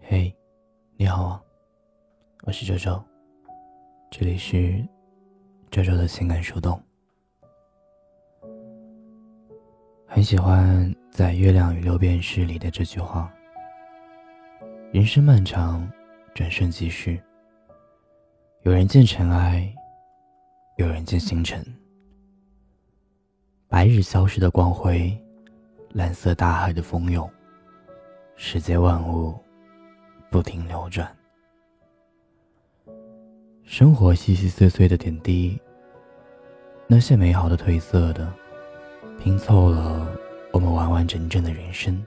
嘿，你好啊，我是周周，这里是周周的情感树洞。很喜欢在《月亮与六便士》里的这句话：“人生漫长，转瞬即逝。有人见尘埃，有人见星辰。白日消失的光辉，蓝色大海的蜂涌，世界万物不停流转。生活细细碎碎的点滴，那些美好的、褪色的。”拼凑了我们完完整整的人生，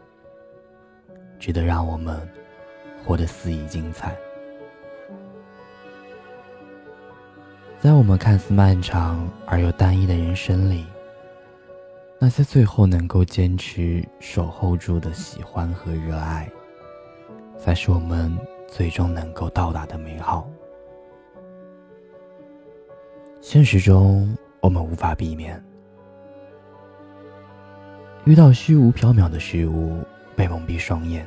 值得让我们活得肆意精彩。在我们看似漫长而又单一的人生里，那些最后能够坚持守候住的喜欢和热爱，才是我们最终能够到达的美好。现实中，我们无法避免。遇到虚无缥缈的事物，被蒙蔽双眼，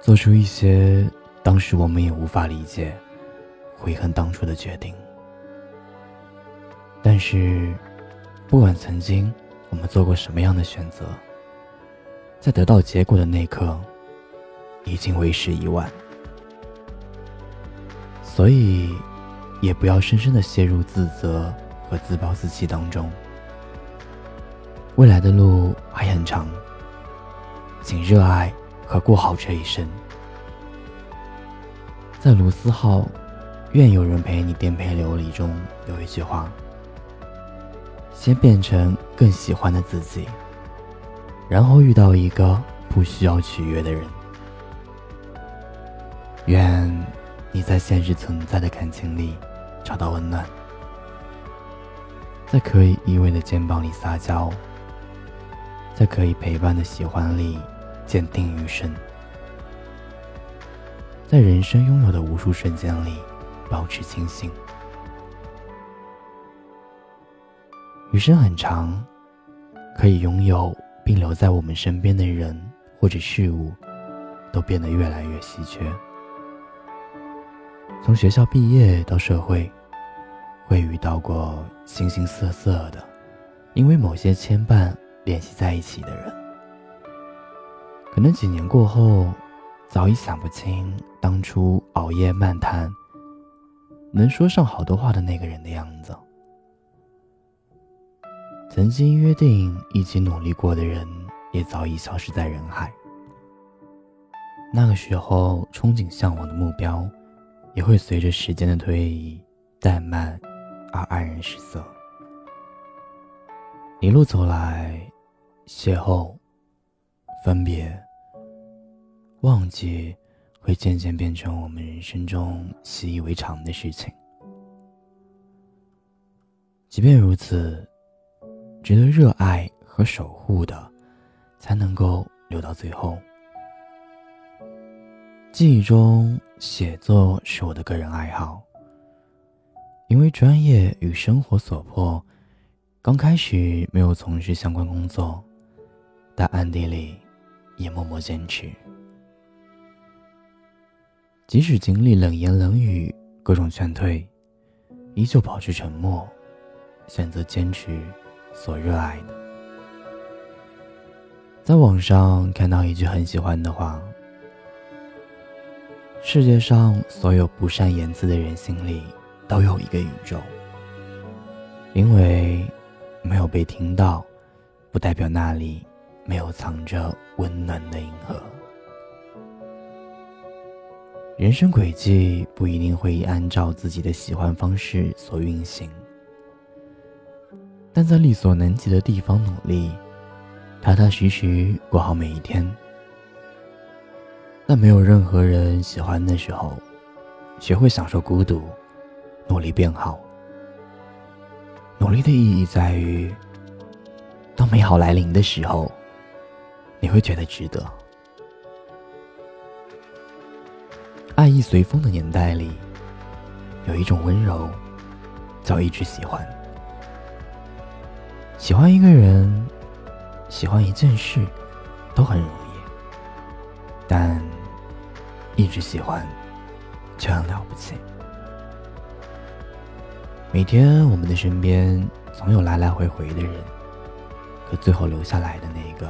做出一些当时我们也无法理解、悔恨当初的决定。但是，不管曾经我们做过什么样的选择，在得到结果的那一刻，已经为时已晚。所以，也不要深深的陷入自责和自暴自弃当中。未来的路还很长，请热爱和过好这一生。在卢思浩《愿有人陪你颠沛流离》中有一句话：“先变成更喜欢的自己，然后遇到一个不需要取悦的人。”愿你在现实存在的感情里找到温暖，在可以依偎的肩膀里撒娇。在可以陪伴的喜欢里坚定余生，在人生拥有的无数瞬间里保持清醒。余生很长，可以拥有并留在我们身边的人或者事物，都变得越来越稀缺。从学校毕业到社会，会遇到过形形色色的，因为某些牵绊。联系在一起的人，可能几年过后，早已想不清当初熬夜漫谈，能说上好多话的那个人的样子。曾经约定一起努力过的人，也早已消失在人海。那个时候憧憬向往的目标，也会随着时间的推移淡慢而黯然失色。一路走来。邂逅、分别、忘记，会渐渐变成我们人生中习以为常的事情。即便如此，值得热爱和守护的，才能够留到最后。记忆中，写作是我的个人爱好，因为专业与生活所迫，刚开始没有从事相关工作。但暗地里，也默默坚持。即使经历冷言冷语、各种劝退，依旧保持沉默，选择坚持所热爱的。在网上看到一句很喜欢的话：世界上所有不善言辞的人心里，都有一个宇宙。因为没有被听到，不代表那里。没有藏着温暖的银河。人生轨迹不一定会按照自己的喜欢方式所运行，但在力所能及的地方努力，踏踏实实过好每一天。在没有任何人喜欢的时候，学会享受孤独，努力变好。努力的意义在于，当美好来临的时候。你会觉得值得。爱意随风的年代里，有一种温柔，叫一直喜欢。喜欢一个人，喜欢一件事，都很容易。但一直喜欢就很了不起。每天我们的身边总有来来回回的人，可最后留下来的那个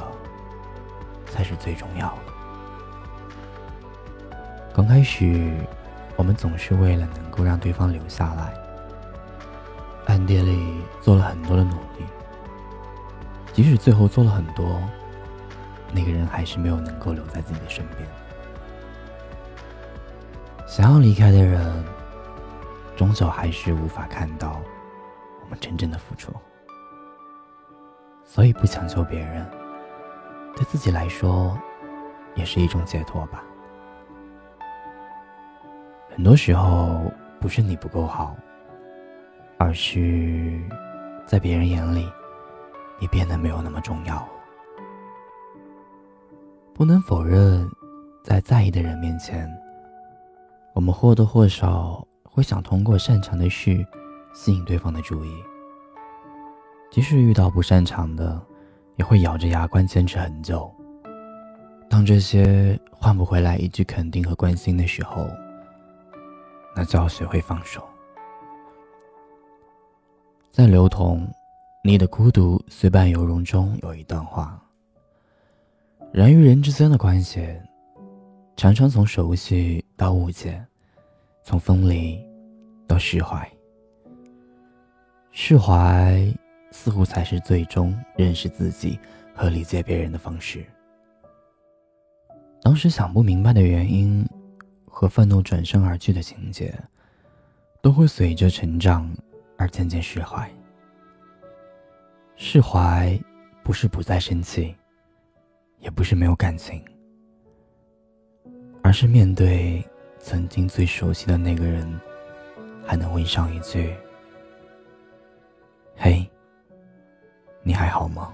才是最重要的。刚开始，我们总是为了能够让对方留下来，暗地里做了很多的努力。即使最后做了很多，那个人还是没有能够留在自己的身边。想要离开的人，终究还是无法看到我们真正的付出。所以不强求别人，对自己来说，也是一种解脱吧。很多时候不是你不够好，而是在别人眼里，你变得没有那么重要。不能否认，在在意的人面前，我们或多或少会想通过擅长的事吸引对方的注意。即使遇到不擅长的，也会咬着牙关坚持很久。当这些换不回来一句肯定和关心的时候，那就要学会放手。在刘同《你的孤独虽伴犹荣》中有一段话：人与人之间的关系，常常从熟悉到误解，从分离到释怀。释怀似乎才是最终认识自己和理解别人的方式。当时想不明白的原因。和愤怒转身而去的情节，都会随着成长而渐渐释怀。释怀不是不再生气，也不是没有感情，而是面对曾经最熟悉的那个人，还能问上一句：“嘿，你还好吗？”